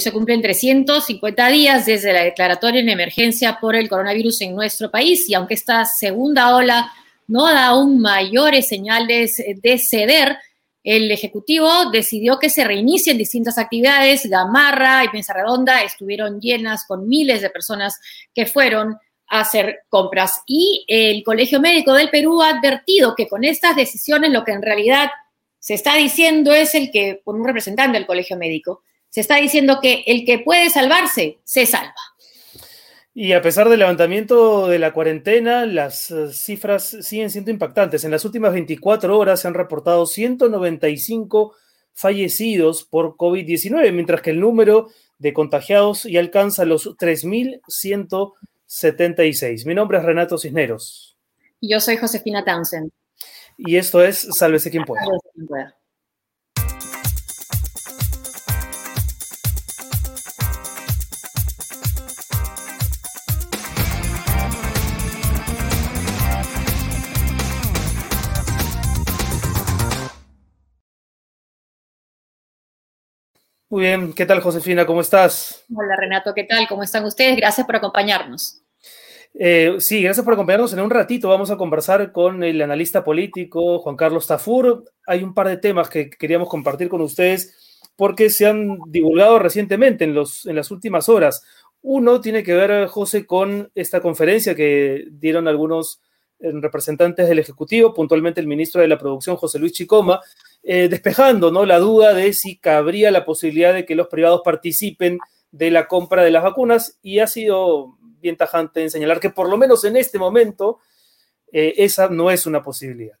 Se cumplen 350 días desde la declaratoria en emergencia por el coronavirus en nuestro país y aunque esta segunda ola no da aún mayores señales de ceder, el Ejecutivo decidió que se reinicien distintas actividades. Gamarra y Mesa Redonda estuvieron llenas con miles de personas que fueron a hacer compras. Y el Colegio Médico del Perú ha advertido que con estas decisiones lo que en realidad se está diciendo es el que, por un representante del Colegio Médico, se está diciendo que el que puede salvarse, se salva. Y a pesar del levantamiento de la cuarentena, las eh, cifras siguen siendo impactantes. En las últimas 24 horas se han reportado 195 fallecidos por COVID-19, mientras que el número de contagiados ya alcanza los 3.176. Mi nombre es Renato Cisneros. Y yo soy Josefina Townsend. Y esto es Sálvese quien pueda. Sálvese quien pueda. Muy bien, ¿qué tal Josefina? ¿Cómo estás? Hola Renato, ¿qué tal? ¿Cómo están ustedes? Gracias por acompañarnos. Eh, sí, gracias por acompañarnos. En un ratito vamos a conversar con el analista político Juan Carlos Tafur. Hay un par de temas que queríamos compartir con ustedes porque se han divulgado recientemente en, los, en las últimas horas. Uno tiene que ver, José, con esta conferencia que dieron algunos eh, representantes del Ejecutivo, puntualmente el ministro de la Producción, José Luis Chicoma, eh, despejando ¿no? la duda de si cabría la posibilidad de que los privados participen de la compra de las vacunas y ha sido bien tajante en señalar que por lo menos en este momento eh, esa no es una posibilidad.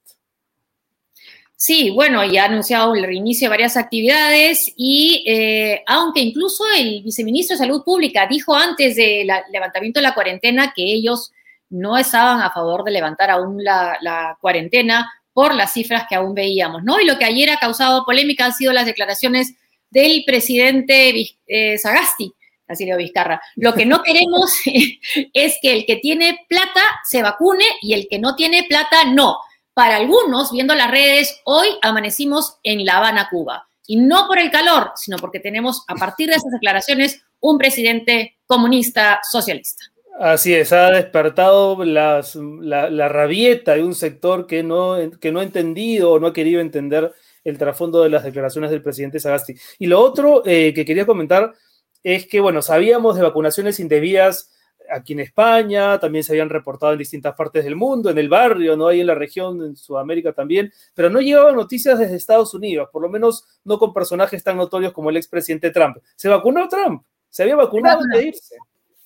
Sí, bueno, ya ha anunciado el reinicio de varias actividades y eh, aunque incluso el viceministro de Salud Pública dijo antes del levantamiento de la cuarentena que ellos no estaban a favor de levantar aún la cuarentena, por las cifras que aún veíamos, ¿no? Y lo que ayer ha causado polémica han sido las declaraciones del presidente eh, Sagasti, Silvio Vizcarra. Lo que no queremos es que el que tiene plata se vacune y el que no tiene plata no. Para algunos, viendo las redes, hoy amanecimos en La Habana, Cuba. Y no por el calor, sino porque tenemos, a partir de esas declaraciones, un presidente comunista socialista. Así es, ha despertado la, rabieta de un sector que no, que no ha entendido o no ha querido entender el trasfondo de las declaraciones del presidente Sagasti. Y lo otro eh, que quería comentar es que, bueno, sabíamos de vacunaciones indebidas aquí en España, también se habían reportado en distintas partes del mundo, en el barrio, ¿no? Ahí en la región, en Sudamérica también, pero no llegaban noticias desde Estados Unidos, por lo menos no con personajes tan notorios como el expresidente Trump. ¿Se vacunó Trump? ¿Se había vacunado antes de irse?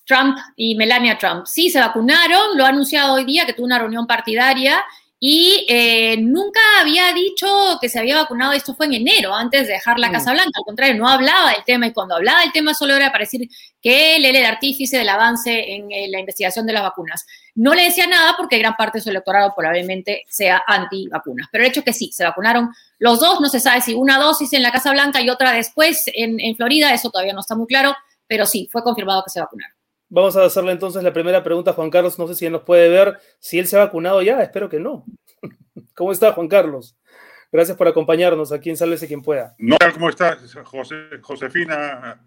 Trump y Melania Trump. Sí, se vacunaron, lo ha anunciado hoy día que tuvo una reunión partidaria y eh, nunca había dicho que se había vacunado, esto fue en enero, antes de dejar la mm. Casa Blanca, al contrario, no hablaba del tema y cuando hablaba del tema solo era para decir que él era el artífice del avance en, la investigación de las vacunas. No le decía nada porque gran parte de su electorado probablemente sea anti-vacunas, pero el hecho que sí, se vacunaron los dos, no se sabe si una dosis en la Casa Blanca y otra después en, en Florida, eso todavía no está muy claro, pero sí, fue confirmado que se vacunaron. Vamos a hacerle entonces la primera pregunta a Juan Carlos. No sé si él nos puede ver. Si él se ha vacunado ya, espero que no. ¿Cómo está, Juan Carlos? Gracias por acompañarnos aquí en Sálvese quien pueda. No, ¿cómo está, Josefina?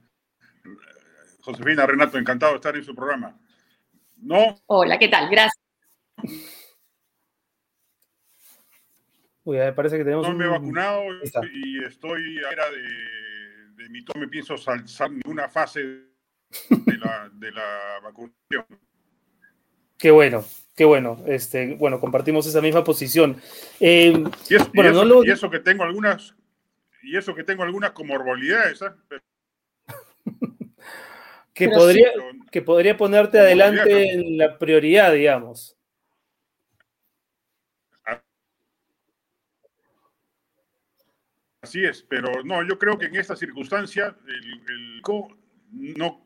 Josefina, Renato, encantado de estar en su programa. No. Hola, ¿qué tal? Gracias. Uy, me parece que tenemos. No me he vacunado y estoy a era de, de mi tome, pienso saltar ninguna fase de la, vacunación. Qué bueno, qué bueno. Este, bueno, compartimos esa misma posición. Eh, y, eso, bueno, y, eso, que tengo algunas, y eso que tengo algunas comorbilidades. ¿eh? que, podría, que podría ponerte adelante en la prioridad, digamos. Así es, pero no, yo creo que en esta circunstancia el, el no,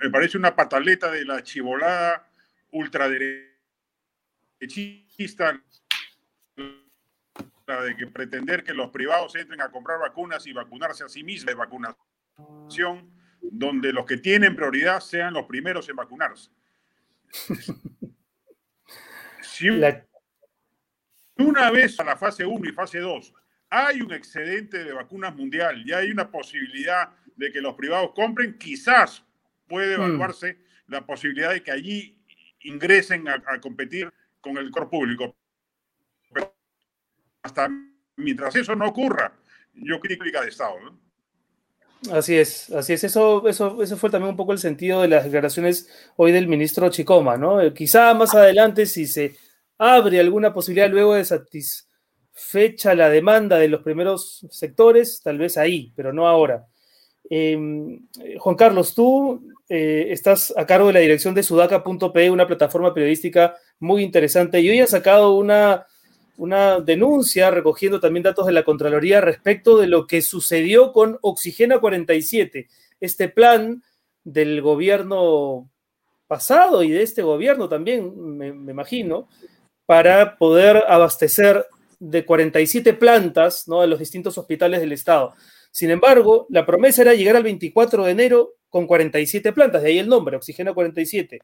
me parece una pataleta de la chivolada ultraderechista de que pretender que los privados entren a comprar vacunas y vacunarse a sí mismos de vacunación, donde los que tienen prioridad sean los primeros en vacunarse. Si una vez a la fase 1 y fase 2 hay un excedente de vacunas mundial y hay una posibilidad de que los privados compren, quizás puede mm. evaluarse la posibilidad de que allí ingresen a, competir con el core público. Pero hasta mientras eso no ocurra, yo crítica de Estado. Así es, así es. Eso, eso, eso fue también un poco el sentido de las declaraciones hoy del ministro Chicoma, ¿no? Eh, quizá más adelante, si se abre alguna posibilidad luego de satisfecha la demanda de los primeros sectores, tal vez ahí, pero no ahora. Em, Juan Carlos, tú eh, estás a cargo de la dirección de sudaca.pe, una plataforma periodística muy interesante, y hoy ha sacado una, una denuncia recogiendo también datos de la Contraloría respecto de lo que sucedió con Oxigena 47, este plan del gobierno pasado y de este gobierno también, me, me imagino, para poder abastecer de 47 plantas ¿no? a los distintos hospitales del Estado. Sin embargo, la promesa era llegar al 24 de enero con 47 plantas, de ahí el nombre, Oxígeno 47.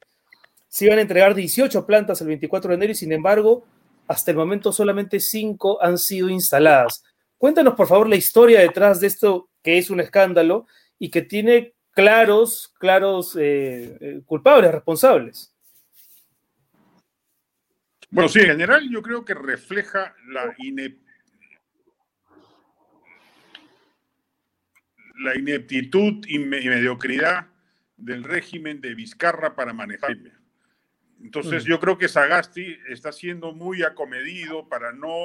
Se iban a entregar 18 plantas el 24 de enero y sin embargo, hasta el momento solamente 5 han sido instaladas. Cuéntanos por favor la historia detrás de esto que es un escándalo y que tiene claros, claros eh, eh, culpables, responsables. Bueno, sí, en general yo creo que refleja la ineptitud la ineptitud y mediocridad del régimen de Vizcarra para manejar. Entonces mm. yo creo que Sagasti está siendo muy acomedido para no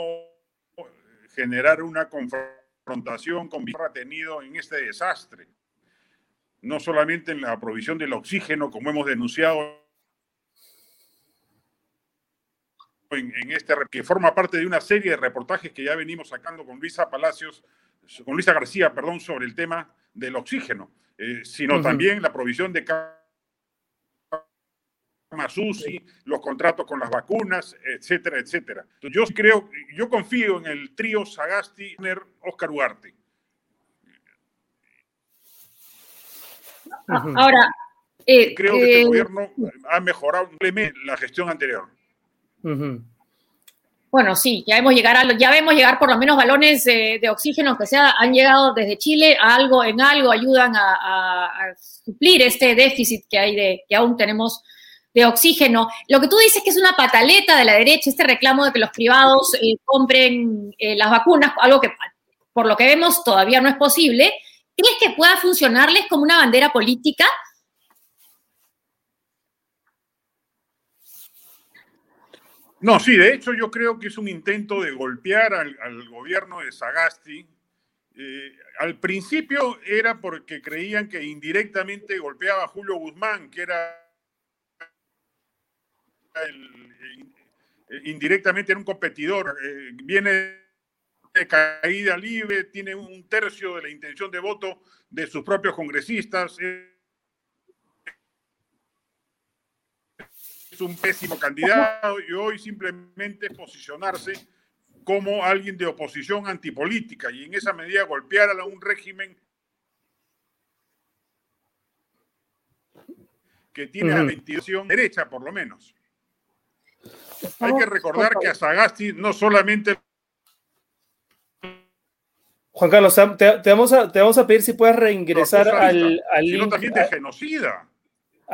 generar una confrontación con Vizcarra tenido en este desastre. No solamente en la provisión del oxígeno, como hemos denunciado en, en, este que forma parte de una serie de reportajes que ya venimos sacando con Luisa Palacios con Luisa García, perdón, sobre el tema del oxígeno, eh, sino también la provisión de Masusi, los contratos con las vacunas, etcétera, etcétera. Entonces, yo creo, yo confío en el trío Sagasti, Oscar Ugarte. Ahora, eh, creo que el eh, gobierno ha mejorado la gestión anterior. Bueno, sí, ya vemos llegar, a, ya vemos llegar por lo menos balones de oxígeno que sea, han llegado desde Chile a algo, en algo ayudan a, suplir este déficit que hay de, que aún tenemos de oxígeno. Lo que tú dices que es una pataleta de la derecha, este reclamo de que los privados eh, compren eh, las vacunas, algo que por lo que vemos todavía no es posible, ¿crees que pueda funcionarles como una bandera política? No, sí, de hecho yo creo que es un intento de golpear al, gobierno de Sagasti. Eh, al principio era porque creían que indirectamente golpeaba a Julio Guzmán, que era indirectamente era un competidor. Eh, viene de caída libre, tiene un tercio de la intención de voto de sus propios congresistas. Un pésimo candidato y hoy simplemente posicionarse como alguien de oposición antipolítica y en esa medida golpear a un régimen que tiene la ventilación derecha, por lo menos. Hay que recordar que a Sagasti no solamente... Juan Carlos, te, vamos, a, te vamos a pedir si puedes reingresar al, al link. también de genocida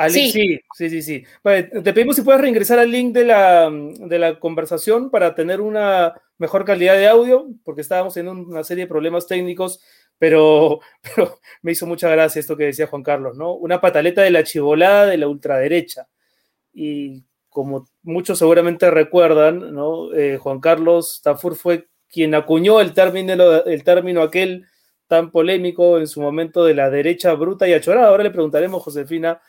sí. sí, sí, sí, te pedimos si puedes reingresar al link de la, de la conversación para tener una mejor calidad de audio, porque estábamos en una serie de problemas técnicos, pero, pero me hizo mucha gracia esto que decía Juan Carlos, ¿no? Una pataleta de la chivolada de la ultraderecha. Y como muchos seguramente recuerdan, ¿no? Eh, Juan Carlos Tafur fue quien acuñó el término, el término aquel tan polémico en su momento de la derecha bruta y achorada. Ahora le preguntaremos, Josefina,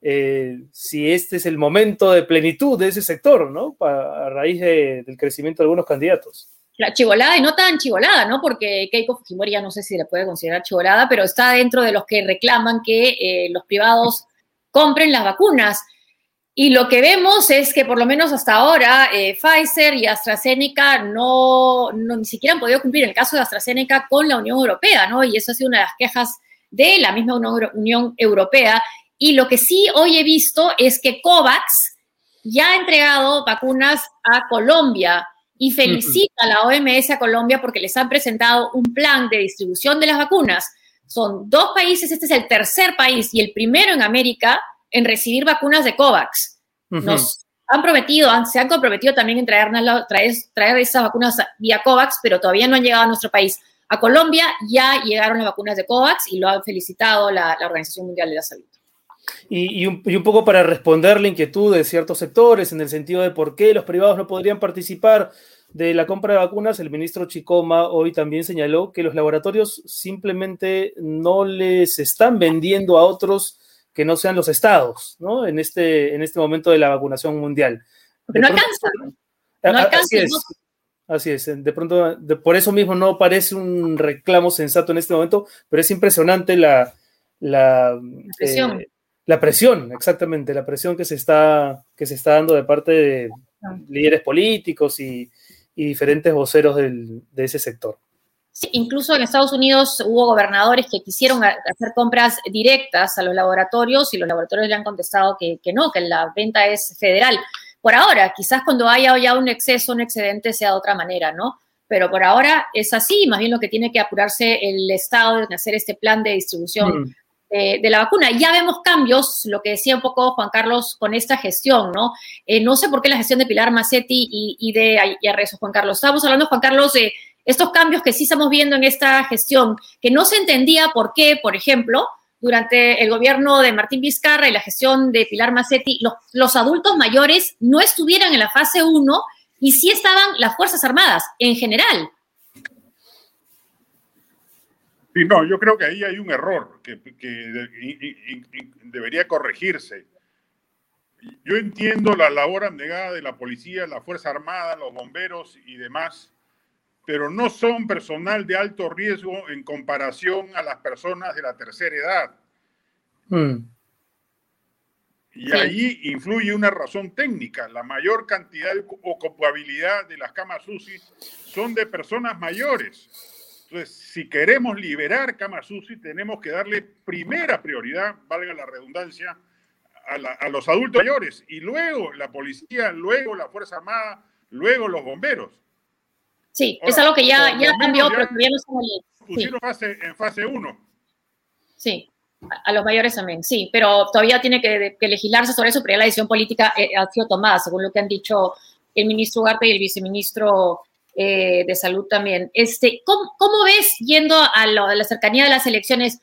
eh, si este es el momento de plenitud de ese sector, ¿no? a raíz del crecimiento de algunos candidatos. La chivolada y no tan chivolada, ¿no? Porque Keiko Fujimori ya no sé si le puede considerar chivolada, pero está dentro de los que reclaman que eh, los privados compren las vacunas. Y lo que vemos es que por lo menos hasta ahora eh, Pfizer y AstraZeneca no, no, ni siquiera han podido cumplir el caso de AstraZeneca con la Unión Europea, ¿no? Y eso ha sido una de las quejas de la misma Unión Europea y lo que sí hoy he visto es que COVAX ya ha entregado vacunas a Colombia y felicita a la OMS a Colombia porque les han presentado un plan de distribución de las vacunas. son dos países, este es el tercer país y el primero en América en recibir vacunas de COVAX. Nos han prometido, se han comprometido también en traernos, traer, traer esas vacunas vía COVAX, pero todavía no han llegado a nuestro país. A Colombia ya llegaron las vacunas de COVAX y lo han felicitado la, Organización Mundial de la Salud. Y, un, y, un, poco para responder la inquietud de ciertos sectores en el sentido de por qué los privados no podrían participar de la compra de vacunas, el ministro Chicoma hoy también señaló que los laboratorios simplemente no les están vendiendo a otros que no sean los estados, ¿no? En este, en este momento de la vacunación mundial. no alcanza. No Así es. Así es. De pronto, por eso mismo no parece un reclamo sensato en este momento, pero es impresionante la, la. Eh, la presión, exactamente, la presión que se está, que se está dando de parte de líderes políticos y, y diferentes voceros del, de ese sector. Sí, incluso en Estados Unidos hubo gobernadores que quisieron hacer compras directas a los laboratorios y los laboratorios le han contestado que, que no, que la venta es federal. Por ahora, quizás cuando haya ya un exceso, un excedente, sea de otra manera, ¿no? Pero por ahora es así, más bien lo que tiene que apurarse el Estado en hacer este plan de distribución mm de, la vacuna. Ya vemos cambios, lo que decía un poco Juan Carlos con esta gestión, ¿no? Eh, no sé por qué la gestión de Pilar Macetti y, de y Arrezo, Juan Carlos. Estábamos hablando, Juan Carlos, de estos cambios que sí estamos viendo en esta gestión, que no se entendía por qué, por ejemplo, durante el gobierno de Martín Vizcarra y la gestión de Pilar Macetti, los, los adultos mayores no estuvieran en la fase 1 y sí estaban las Fuerzas Armadas en general. Sí, no, yo creo que ahí hay un error que, debería corregirse. Yo entiendo la labor abnegada de la policía, la Fuerza Armada, los bomberos y demás, pero no son personal de alto riesgo en comparación a las personas de la tercera edad. Hmm. Y ahí influye una razón técnica. La mayor cantidad de ocupabilidad de las camas UCI son de personas mayores entonces, si queremos liberar Kamasusi, tenemos que darle primera prioridad, valga la redundancia, a, los adultos mayores y luego la policía, luego la Fuerza Armada, luego los bomberos. Sí, es algo que ya, ya cambió, pero todavía no se Pusieron en fase 1. Sí, a los mayores también, sí, pero todavía tiene que, legislarse sobre eso, pero ya la decisión política eh, ha sido tomada, según lo que han dicho el ministro Ugarte y el viceministro eh, de salud también. Este, ¿cómo, ves, yendo a, la cercanía de las elecciones,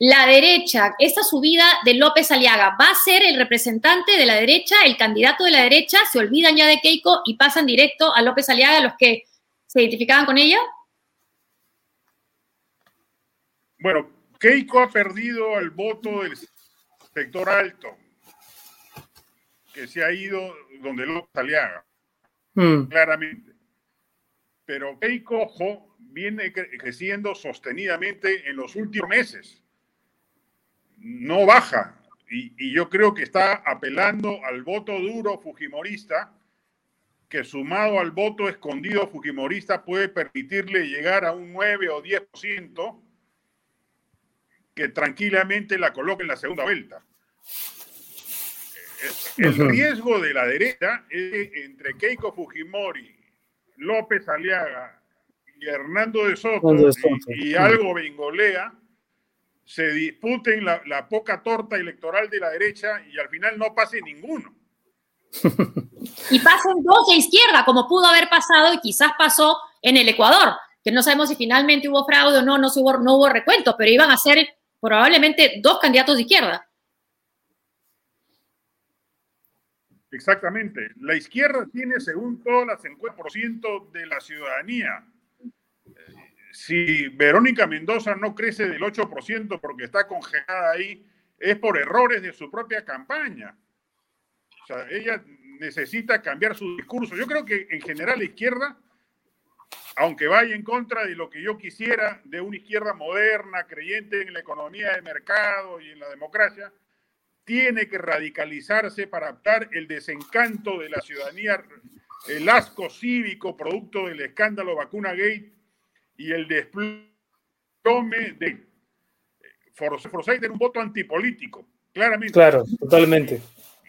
la derecha, esta subida de López Aliaga, ¿va a ser el representante de la derecha, el candidato de la derecha? ¿Se olvidan ya de Keiko y pasan directo a López Aliaga los que se identificaban con ella? Bueno, Keiko ha perdido el voto del sector alto, que se ha ido donde López Aliaga, hmm. claramente pero Keiko viene creciendo sostenidamente en los últimos meses. No baja. Y, yo creo que está apelando al voto duro fujimorista, que sumado al voto escondido fujimorista puede permitirle llegar a un 9 o 10% que tranquilamente la coloque en la segunda vuelta. El riesgo de la derecha es que entre Keiko Fujimori López Aliaga y Hernando de Soto, y, algo Bengolea se disputen la, poca torta electoral de la derecha y al final no pase ninguno. y pasen dos de izquierda, como pudo haber pasado y quizás pasó en el Ecuador, que no sabemos si finalmente hubo fraude o no, no, hubo, no hubo recuento, pero iban a ser probablemente dos candidatos de izquierda. Exactamente. La izquierda tiene, según todas las encuestas, ciento de la ciudadanía. Si Verónica Mendoza no crece del 8% porque está congelada ahí, es por errores de su propia campaña. O sea, ella necesita cambiar su discurso. Yo creo que en general la izquierda, aunque vaya en contra de lo que yo quisiera de una izquierda moderna, creyente en la economía de mercado y en la democracia, tiene que radicalizarse para adaptar el desencanto de la ciudadanía, el asco cívico producto del escándalo Vacuna Gate y el desplome de Forsyth en un voto antipolítico, claramente. Claro, totalmente.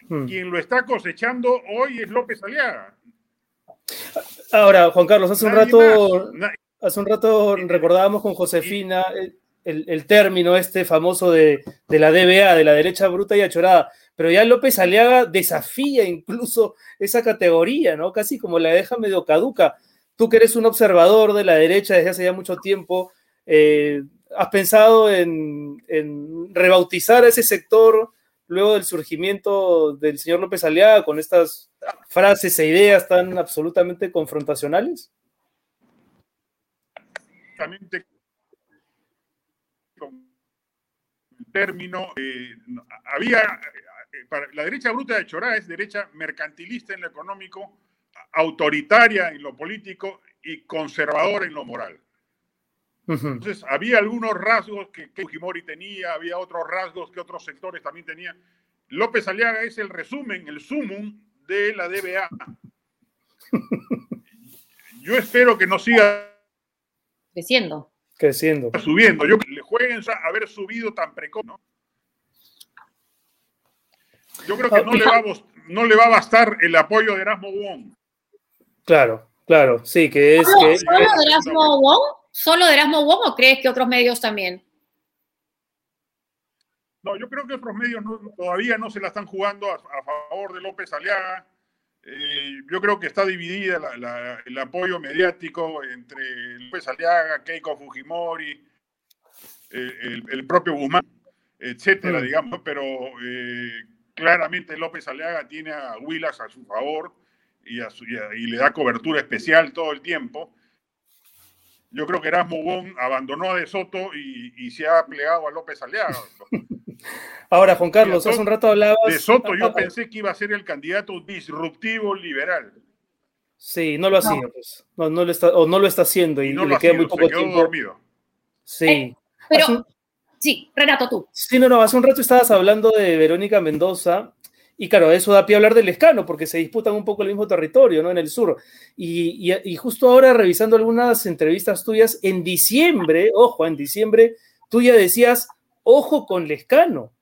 Hmm. Quien lo está cosechando hoy es López Aliaga. Ahora, Juan Carlos, hace un rato, hace un rato recordábamos con Josefina el, término este famoso de, de, la DBA, de la derecha bruta y achorada, pero ya López Aliaga desafía incluso esa categoría, ¿no? Casi como la deja medio caduca. Tú que eres un observador de la derecha desde hace ya mucho tiempo, eh, ¿has pensado en, en, rebautizar a ese sector luego del surgimiento del señor López Aliaga con estas frases e ideas tan absolutamente confrontacionales? Término, eh, había, eh, para, la derecha bruta de Chorá es derecha mercantilista en lo económico, autoritaria en lo político y conservadora en lo moral. Entonces, había algunos rasgos que, que, Fujimori tenía, había otros rasgos que otros sectores también tenían. López Aliaga es el resumen, el sumum de la DBA. Yo espero que no siga creciendo. Creciendo. Subiendo. Yo le jueguen a haber subido tan precoz, ¿no? Yo creo que no, le va a, no le va a bastar el apoyo de Erasmo Wong. Claro, claro, sí, que es. ¿Solo, que, ¿solo de Erasmo Wong? ¿Solo de Erasmo Wong o crees que otros medios también? No, yo creo que otros medios todavía no se la están jugando a, a favor de López Aliaga. Eh, yo creo que está dividida el apoyo mediático entre López Aliaga, Keiko Fujimori, eh, el, propio Guzmán, etcétera, mm. digamos, pero eh, claramente López Aliaga tiene a Willas a su favor y, y, le da cobertura especial todo el tiempo. Yo creo que Erasmo Bon abandonó a De Soto y, y se ha plegado a López Aliaga. Ahora, Juan Carlos, hace un rato hablabas. De Soto, yo pensé que iba a ser el candidato disruptivo liberal. Sí, no lo ha sido, pues. No, no, lo está, o no lo está haciendo y, le queda muy poco tiempo. Dormido. Sí. Pero, sí, Renato, tú. Sí, no, no, hace un rato estabas hablando de Verónica Mendoza. Y claro, eso da pie a hablar del escano, porque se disputan un poco el mismo territorio, ¿no? En el sur. Y, y, y justo ahora, revisando algunas entrevistas tuyas, en diciembre, ojo, en diciembre, tú ya decías, ojo con Lescano.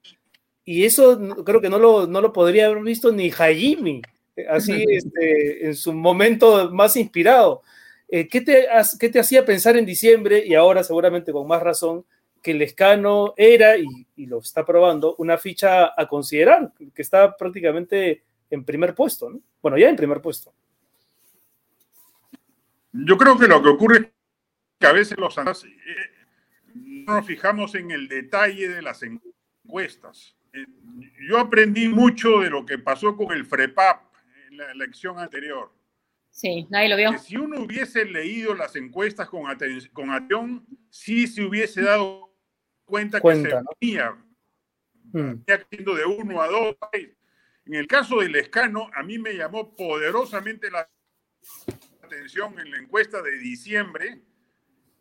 Y eso creo que no lo, no lo podría haber visto ni Jaime, así este, en su momento más inspirado. Eh, ¿qué, te, ¿Qué te hacía pensar en diciembre y ahora seguramente con más razón que Lescano era, y, y, lo está probando, una ficha a considerar, que está prácticamente en primer puesto, ¿no? Bueno, ya en primer puesto. Yo creo que lo que ocurre es que a veces los no nos fijamos en el detalle de las encuestas. Eh, yo aprendí mucho de lo que pasó con el FREPAP en la elección anterior. Sí, nadie lo vio. Que si uno hubiese leído las encuestas con, con atención, sí se hubiese dado cuenta, que se ¿no? venía, hmm. de uno a dos. En el caso del escano, a mí me llamó poderosamente la atención en la encuesta de diciembre,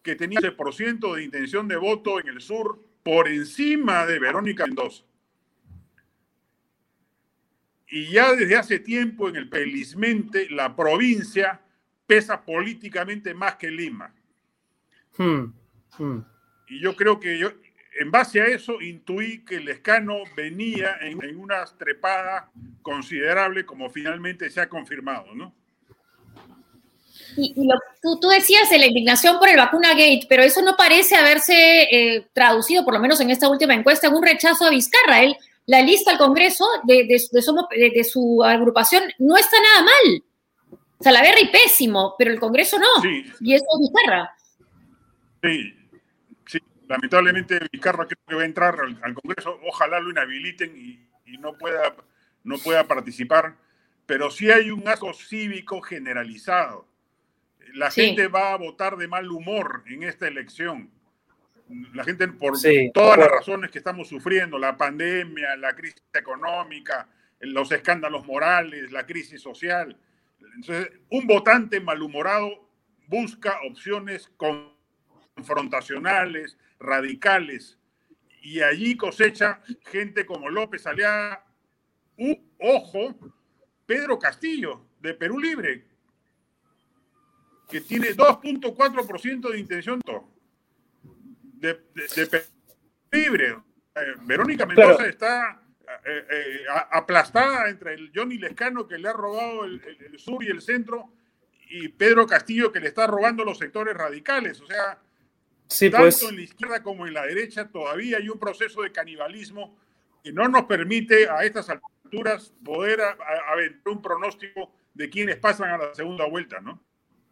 que tenía por ciento de intención de voto en el sur por encima de Verónica Mendoza. Y ya desde hace tiempo en el Pelismente la provincia pesa políticamente más que Lima. Hmm, hmm. Y yo creo que yo, en base a eso, intuí que el escano venía en, en una trepada considerable, como finalmente se ha confirmado, ¿no? Y, lo, tú, tú, decías de la indignación por el vacuna gate, pero eso no parece haberse eh, traducido, por lo menos en esta última encuesta, en un rechazo a Vizcarra. Él, la lista al Congreso de, de, de, de su agrupación no está nada mal. O sea, la y pésimo, pero el Congreso no. Sí. Y eso Vizcarra. Sí, sí. Lamentablemente Vizcarra creo que va a entrar al, al Congreso. Ojalá lo inhabiliten y, y, no, pueda, no pueda participar. Pero sí hay un asco cívico generalizado la sí. gente va a votar de mal humor en esta elección. La gente, por sí, todas las razones que estamos sufriendo, la pandemia, la crisis económica, los escándalos morales, la crisis social. Entonces, un votante malhumorado busca opciones confrontacionales, radicales, y allí cosecha gente como López Aliaga, uh, ojo, Pedro Castillo, de Perú Libre, que tiene 2.4% de intención de, de, de libre. Eh, Verónica Mendoza claro. está eh, eh, aplastada entre el Johnny Lescano que le ha robado el, el, el, sur y el centro y Pedro Castillo que le está robando los sectores radicales. O sea, Tanto pues. en la izquierda como en la derecha todavía hay un proceso de canibalismo que no nos permite a estas alturas poder aventar un pronóstico de quienes pasan a la segunda vuelta, ¿no?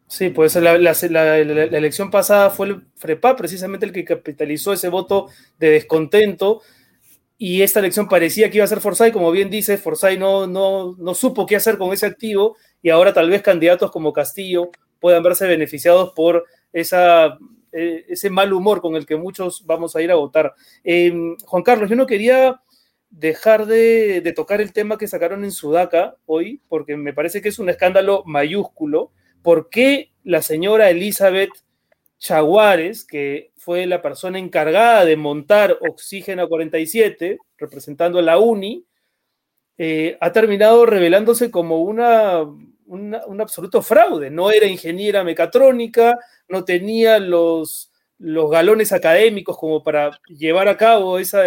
Sí, pues la, elección pasada fue el FREPA precisamente el que capitalizó ese voto de descontento y esta elección parecía que iba a ser Forsyth, como bien dice, Forsyth no, no, no supo qué hacer con ese activo y ahora tal vez candidatos como Castillo puedan verse beneficiados por esa, eh, ese mal humor con el que muchos vamos a ir a votar. Em, Juan Carlos, yo no quería dejar de, tocar el tema que sacaron en Sudaca hoy, porque me parece que es un escándalo mayúsculo por qué la señora Elizabeth Chaguares, que fue la persona encargada de montar Oxígeno 47, representando a la UNI, eh, ha terminado revelándose como una, un absoluto fraude. No era ingeniera mecatrónica, no tenía los, los galones académicos como para llevar a cabo esa,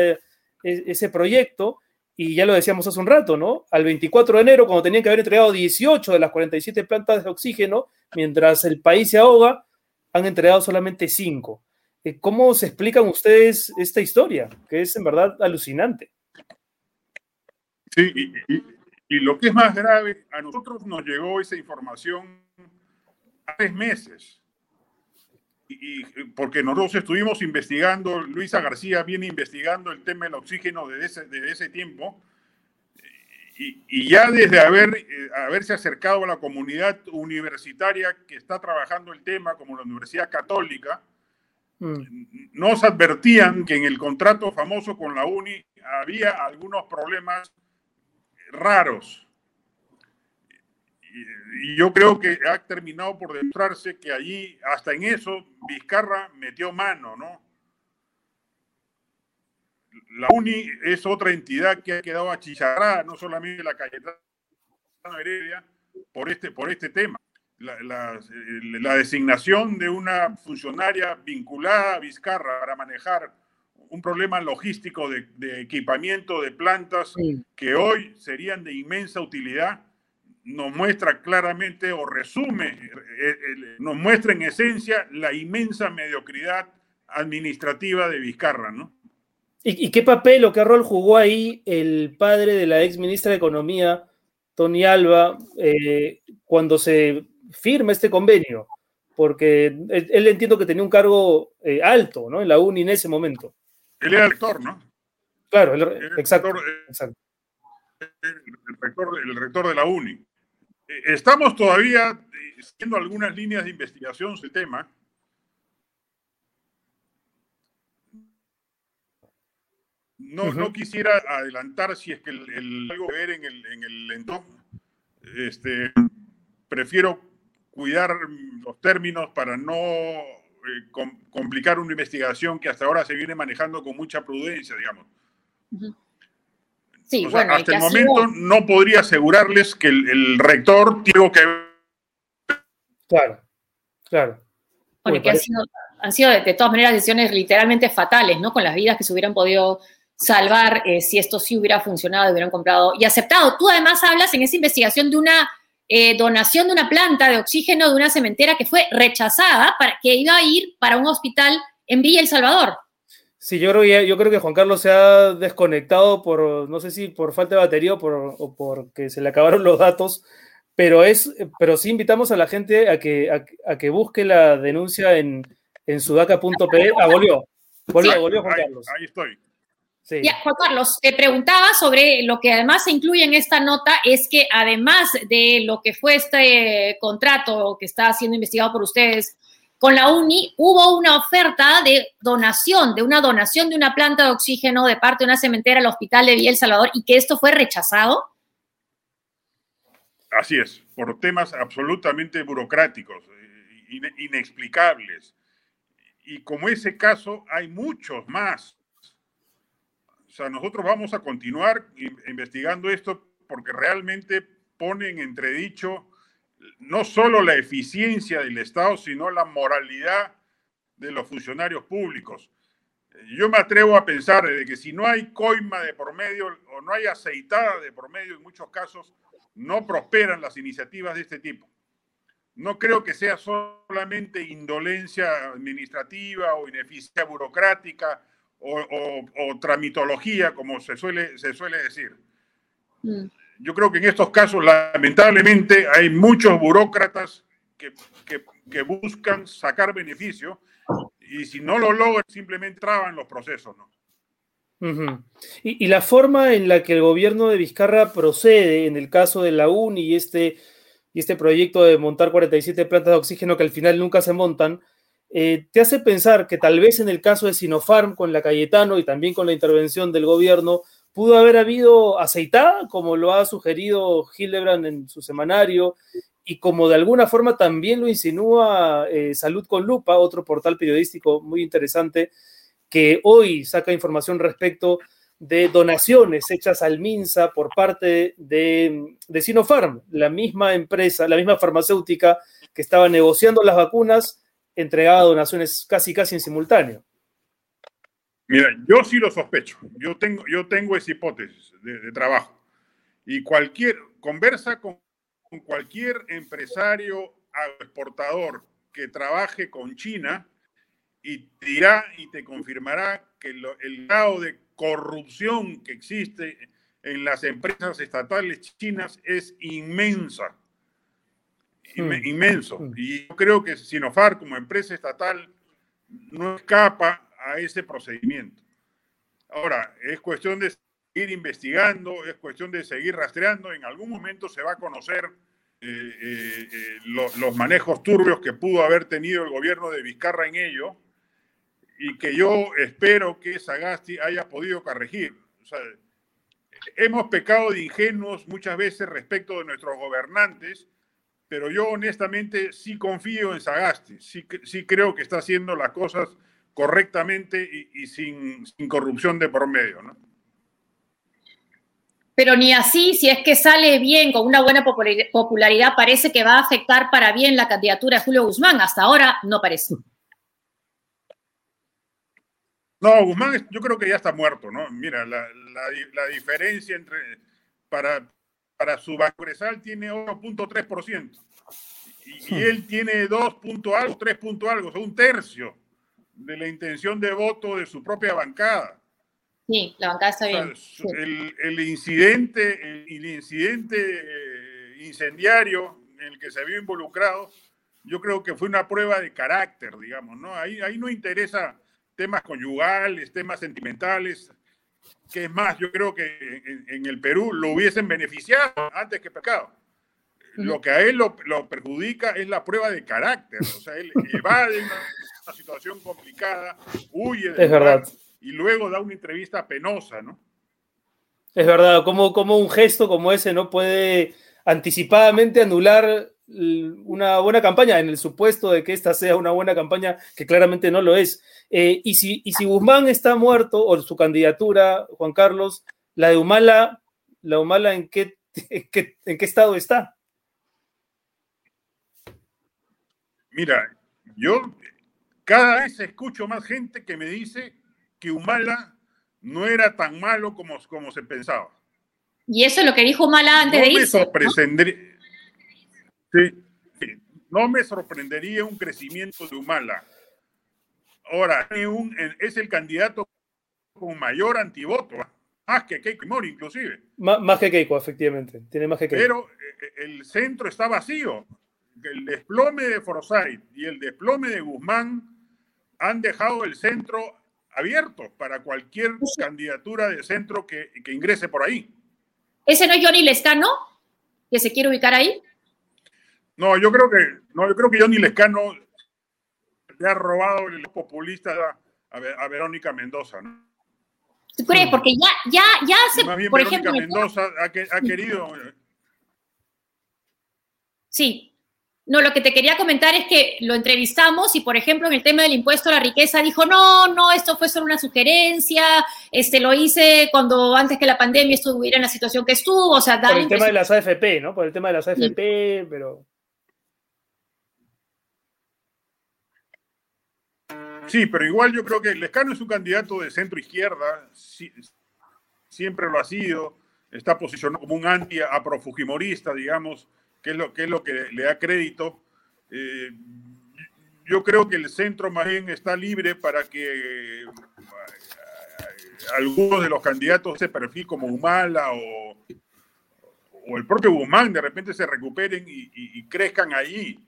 ese proyecto y ya lo decíamos hace un rato, ¿no? Al 24 de enero, cuando tenían que haber entregado 18 de las 47 plantas de oxígeno, mientras el país se ahoga, han entregado solamente 5. Eh, ¿Cómo se explican ustedes esta historia? Que es en verdad alucinante. Sí, y, y lo que es más grave, a nosotros nos llegó esa información hace tres meses y, porque nosotros estuvimos investigando, Luisa García viene investigando el tema del oxígeno desde ese, desde ese tiempo, y, y, ya desde haber, eh, haberse acercado a la comunidad universitaria que está trabajando el tema, como la Universidad Católica, mm. nos advertían que en el contrato famoso con la UNI había algunos problemas raros y yo creo que ha terminado por demostrarse que allí, hasta en eso, Vizcarra metió mano, ¿no? La UNI es otra entidad que ha quedado achicharrada, no solamente la Cayetana Heredia, por este, por este tema. La, la, designación de una funcionaria vinculada a Vizcarra para manejar un problema logístico de, de equipamiento de plantas que hoy serían de inmensa utilidad, nos muestra claramente o resume, eh, eh, nos muestra en esencia la inmensa mediocridad administrativa de Vizcarra, ¿no? ¿Y, qué papel o qué rol jugó ahí el padre de la ex ministra de Economía, Tony Alba, eh, cuando se firma este convenio? Porque él, entiendo que tenía un cargo alto, ¿no? En la UNI en ese momento. Él era rector, ¿no? Claro, exacto, el rector, el rector de la UNI. Estamos todavía haciendo algunas líneas de investigación sobre el tema. No, no quisiera adelantar si es que el, algo ver en el, en el entorno. Este, prefiero cuidar los términos para no eh, complicar una investigación que hasta ahora se viene manejando con mucha prudencia, digamos hasta el momento no podría asegurarles que el, rector tiene que... Claro, claro. Porque han sido, de, todas maneras decisiones literalmente fatales, ¿no? Con las vidas que se hubieran podido salvar eh, si esto sí hubiera funcionado, hubieran comprado y aceptado. Tú además hablas en esa investigación de una eh, donación de una planta de oxígeno de una cementera que fue rechazada para que iba a ir para un hospital en Villa El Salvador. Sí, yo creo, que, yo creo que Juan Carlos se ha desconectado por, no sé si por falta de batería o, por, o porque se le acabaron los datos, pero, es, pero sí invitamos a la gente a que, a, que busque la denuncia en, en sudaca.pe. Ah, volvió, volvió, volvió Juan Carlos. Ahí estoy. Sí. Juan Carlos, te preguntaba sobre lo que además se incluye en esta nota, es que además de lo que fue este contrato que está siendo investigado por ustedes con la UNI hubo una oferta de donación, de una donación de una planta de oxígeno de parte de una cementera al hospital de Villa Salvador y que esto fue rechazado. Así es, por temas absolutamente burocráticos, eh, inexplicables. Y como ese caso, hay muchos más. O sea, nosotros vamos a continuar investigando esto porque realmente pone en entredicho no solo la eficiencia del Estado, sino la moralidad de los funcionarios públicos. Yo me atrevo a pensar de que si no hay coima de por medio o no hay aceitada de por medio, en muchos casos no prosperan las iniciativas de este tipo. no creo que sea solamente indolencia administrativa o ineficiencia burocrática o, tramitología, como se suele, se suele decir. Mm. Yo creo que en estos casos, lamentablemente, hay muchos burócratas que, que, buscan sacar beneficio y si no lo logran, simplemente traban los procesos. ¿no? y, y, la forma en la que el gobierno de Vizcarra procede en el caso de la UNI y este y este proyecto de montar 47 plantas de oxígeno que al final nunca se montan, eh, te hace pensar que tal vez en el caso de Sinopharm con la Cayetano y también con la intervención del gobierno, pudo haber habido aceitada, como lo ha sugerido Hildebrand en su semanario, y como de alguna forma también lo insinúa eh, Salud con Lupa, otro portal periodístico muy interesante, que hoy saca información respecto de donaciones hechas al MINSA por parte de, de Sinopharm, la misma empresa, la misma farmacéutica que estaba negociando las vacunas, entregaba donaciones casi casi en simultáneo. Mira, yo sí lo sospecho. Yo tengo, yo tengo esa hipótesis de, trabajo. Y cualquier, conversa con, cualquier empresario exportador que trabaje con China y te dirá y te confirmará que el grado de corrupción que existe en las empresas estatales chinas es inmensa. Hmm. Inmenso. Y yo creo que Sinofar como empresa estatal no escapa a ese procedimiento. Ahora, es cuestión de seguir investigando, es cuestión de seguir rastreando. En algún momento se va a conocer eh, eh, eh, los manejos turbios que pudo haber tenido el gobierno de Vizcarra en ello y que yo espero que Sagasti haya podido corregir. hemos pecado de ingenuos muchas veces respecto de nuestros gobernantes, pero yo honestamente sí confío en Sagasti, sí, sí creo que está haciendo las cosas correctamente y, sin, corrupción de por medio, ¿no? Pero ni así, si es que sale bien, con una buena popularidad, parece que va a afectar para bien la candidatura de Julio Guzmán. Hasta ahora no parece. No, Guzmán yo creo que ya está muerto, ¿no? Mira, la, diferencia entre para, para su Bacresal tiene 1.3% y, y él tiene 2 algo, 3 algo, o sea, un tercio de la intención de voto de su propia bancada. Sí, la bancada está bien. el, incidente, el, incidente eh, incendiario en el que se vio involucrado, yo creo que fue una prueba de carácter, digamos, ¿no? Ahí, ahí no interesa temas conyugales, temas sentimentales, que es más, yo creo que en, el Perú lo hubiesen beneficiado antes que pecado. Lo que a él lo, perjudica es la prueba de carácter, o sea, él evade una, una situación complicada, huye de es verdad. y luego da una entrevista penosa, ¿no? Es verdad, como, como un gesto como ese no puede anticipadamente anular una buena campaña, en el supuesto de que esta sea una buena campaña, que claramente no lo es. Eh, y, si, y si Guzmán está muerto, o su candidatura, Juan Carlos, la de Humala, la Humala ¿en qué, en qué, en qué estado está? Mira, yo cada vez escucho más gente que me dice que Humala no era tan malo como, como se pensaba. Y eso es lo que dijo Humala antes de irse. Sí, no me sorprendería un crecimiento de Humala. Ahora, es el candidato con mayor antivoto, ¿ah? más que Keiko Mori inclusive. más que Keiko, efectivamente. Tiene más que Keiko. Pero eh, el centro está vacío. El desplome de Forsyth y el desplome de Guzmán han dejado el centro abierto para cualquier candidatura de centro que, que ingrese por ahí. ¿Ese no es Johnny Lescano? ¿Que se quiere ubicar ahí? No, yo creo que, no, yo creo que Johnny Lescano le ha robado el populista a, a Verónica Mendoza, ¿no? ¿Tú crees? Porque ya, ya, ya se, por Verónica ejemplo. Mendoza ha, ha querido. Eh. Sí. No, lo que te quería comentar es que lo entrevistamos y, por ejemplo, en el tema del impuesto a la riqueza dijo, no, no, esto fue solo una sugerencia, este, lo hice cuando antes que la pandemia estuviera en la situación que estuvo, o sea, Por el tema de las AFP, ¿no? Por el tema de las AFP, pero... Sí, pero igual yo creo que Lescano es un candidato de centro izquierda, siempre lo ha sido, está posicionado como un anti-afrofujimorista, digamos, que es lo que, es lo que le da crédito. Eh, yo creo que el centro más bien está libre para que eh, algunos de los candidatos de perfil como Humala o, o el propio Guzmán de repente se recuperen y, crezcan ahí.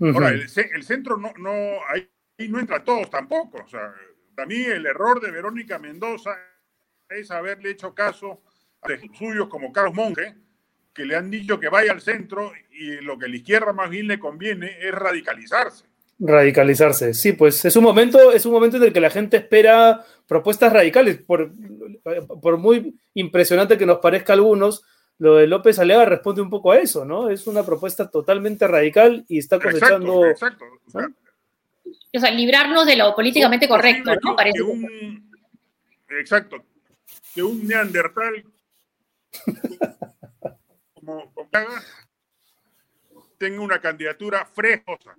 Ahora, el, centro no, no, ahí no entra todos tampoco. O sea, para mí el error de Verónica Mendoza es haberle hecho caso a suyos como Carlos Monge, que le han dicho que vaya al centro y lo que a la izquierda más bien le conviene es radicalizarse. Radicalizarse, sí, pues es un momento, es un momento en el que la gente espera propuestas radicales, por, por muy impresionante que nos parezca a algunos, lo de López Alea responde un poco a eso, ¿no? Es una propuesta totalmente radical y está cosechando. Exacto, exacto. O sea, librarnos de lo políticamente correcto, ¿no? Parece. exacto. Que un neandertal tenga una candidatura frescosa.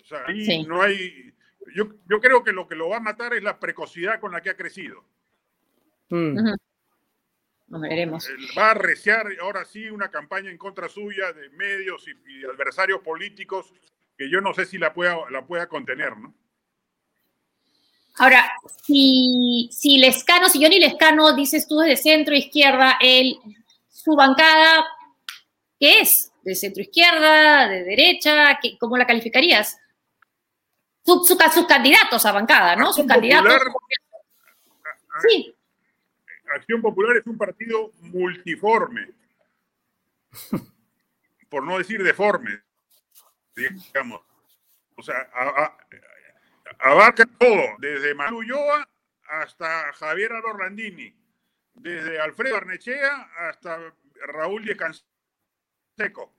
O sea, ahí no hay. Yo, yo, creo que lo que lo va a matar es la precocidad con la que ha crecido. Mm. veremos. Va a arreciar ahora sí una campaña en contra suya de medios y adversarios políticos que yo no sé si la pueda, la pueda contener, ¿no? Ahora, si, si Lescano, si Johnny Lescano, dices tú desde centro izquierda, él, su bancada, ¿qué es? ¿De centro izquierda, de derecha? ¿qué, ¿Cómo la calificarías? sus candidatos a bancada, ¿no? Sus candidatos. Sí. Acción Popular es un partido multiforme, por no decir deforme digamos. O sea, abarca todo, desde Manu hasta Javier Orlandini, desde Alfredo Arnechea hasta Raúl Díez Canseco,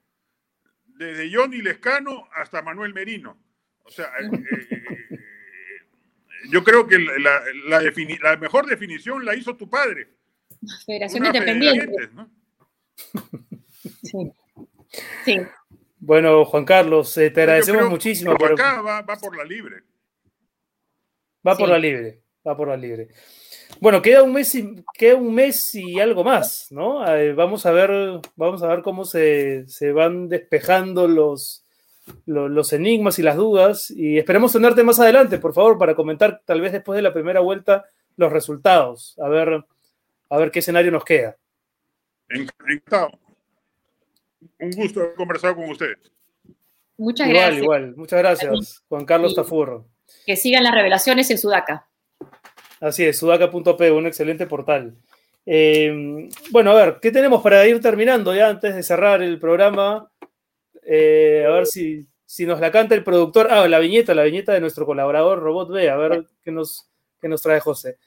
desde Johnny Lescano hasta Manuel Merino. O sea, eh, eh, eh, yo creo que la, la, mejor definición la hizo tu padre. Federación Independiente. Sí. sí. Bueno, Juan Carlos, eh, te agradecemos muchísimo. Por... Acá va, por la libre. Va por la libre, va por la libre. Bueno, queda un mes y, queda un mes y algo más, ¿no? Eh, vamos a ver, vamos a ver cómo se, van despejando los, los, enigmas y las dudas. Y esperemos tenerte más adelante, por favor, para comentar tal vez después de la primera vuelta los resultados. A ver, a ver qué escenario nos queda. Encantado un gusto haber conversado con ustedes. Muchas gracias. Igual, igual. Muchas gracias, Juan Carlos Tafurro. Que sigan las revelaciones en Sudaca. Así es, sudaca.p, un excelente portal. Eh, bueno, a ver, ¿qué tenemos para ir terminando ya antes de cerrar el programa? Eh, a ver si, si, nos la canta el productor. Ah, la viñeta, la viñeta de nuestro colaborador Robot B. A ver qué nos, qué nos trae José.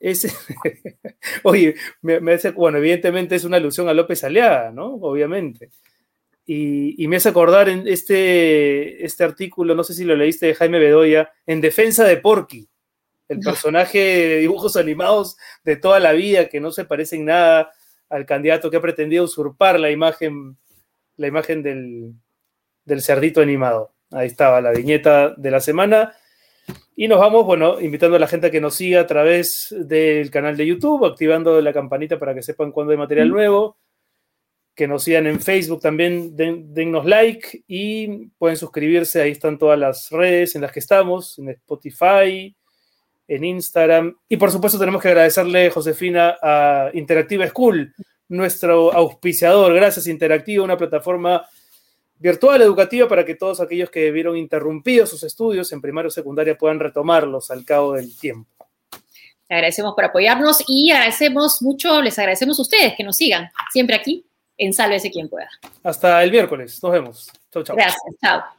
Oye, me, bueno, evidentemente es una alusión a López Aliaga, ¿no? Obviamente. Y, me hace acordar en este, este artículo, no sé si lo leíste de Jaime Bedoya, en defensa de Porky, el personaje de dibujos animados de toda la vida que no se parece en nada al candidato que ha pretendido usurpar la imagen, la imagen del, del cerdito animado. Ahí estaba la viñeta de la semana. Y nos vamos, bueno, invitando a la gente a que nos siga a través del canal de YouTube, activando la campanita para que sepan cuándo hay material nuevo, que nos sigan en Facebook también, den, dennos like y pueden suscribirse, ahí están todas las redes en las que estamos, en Spotify, en Instagram. Y por supuesto tenemos que agradecerle, Josefina, a Interactiva School, nuestro auspiciador. Gracias, Interactiva, una plataforma virtual educativa para que todos aquellos que vieron interrumpidos sus estudios en primaria o secundaria puedan retomarlos al cabo del tiempo. Le agradecemos por apoyarnos y agradecemos mucho, les agradecemos a ustedes que nos sigan siempre aquí en Sálvese quien pueda. Hasta el miércoles, nos vemos. Chau, chau. Gracias, chao.